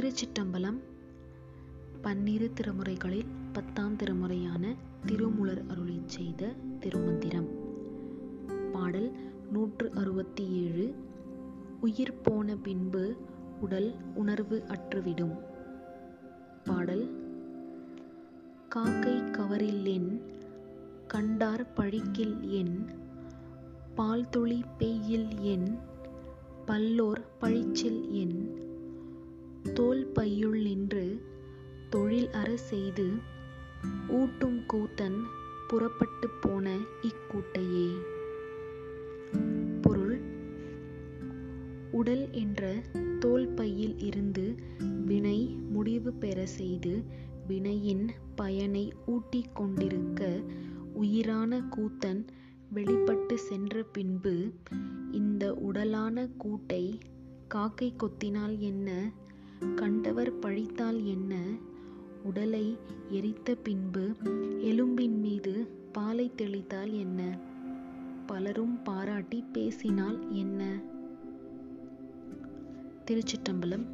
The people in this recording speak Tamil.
திருச்சிற்றம்பலம் பன்னிரு திருமுறைகளில் பத்தாம் திருமுறையான திருமுலர் அருளிச் செய்த திருமந்திரம். பாடல் நூற்று அறுபத்தி ஏழு உயிர் போன பின்பு உடல் உணர்வு அற்றுவிடும். பாடல் காக்கை கவரில்லென் கண்டார் பழிக்கில் என் பால்துளி பெய்யில் என் பல்லோர் பழிச்சில் என் தோல் பையுள் நின்று தொழில் அற செய்து ஊட்டும் கூத்தன் புறப்பட்டு போன இக்கூட்டையே. பொருள். உடல் என்ற தோல் பையில் இருந்து வினை முடிவு பெற செய்து வினையின் பயனை ஊட்டிக் கொண்டிருக்க உயிரான கூத்தன் வெளிப்பட்டு சென்ற பின்பு இந்த உடலான கூட்டை காக்கை கொத்தினால் என்ன? கண்டவர் பழித்தால் என்ன? உடலை எரித்த பின்பு எலும்பின் மீது பாலை தெளித்தால் என்ன? பலரும் பாராட்டி பேசினால் என்ன? திருச்சிட்டம்பலம்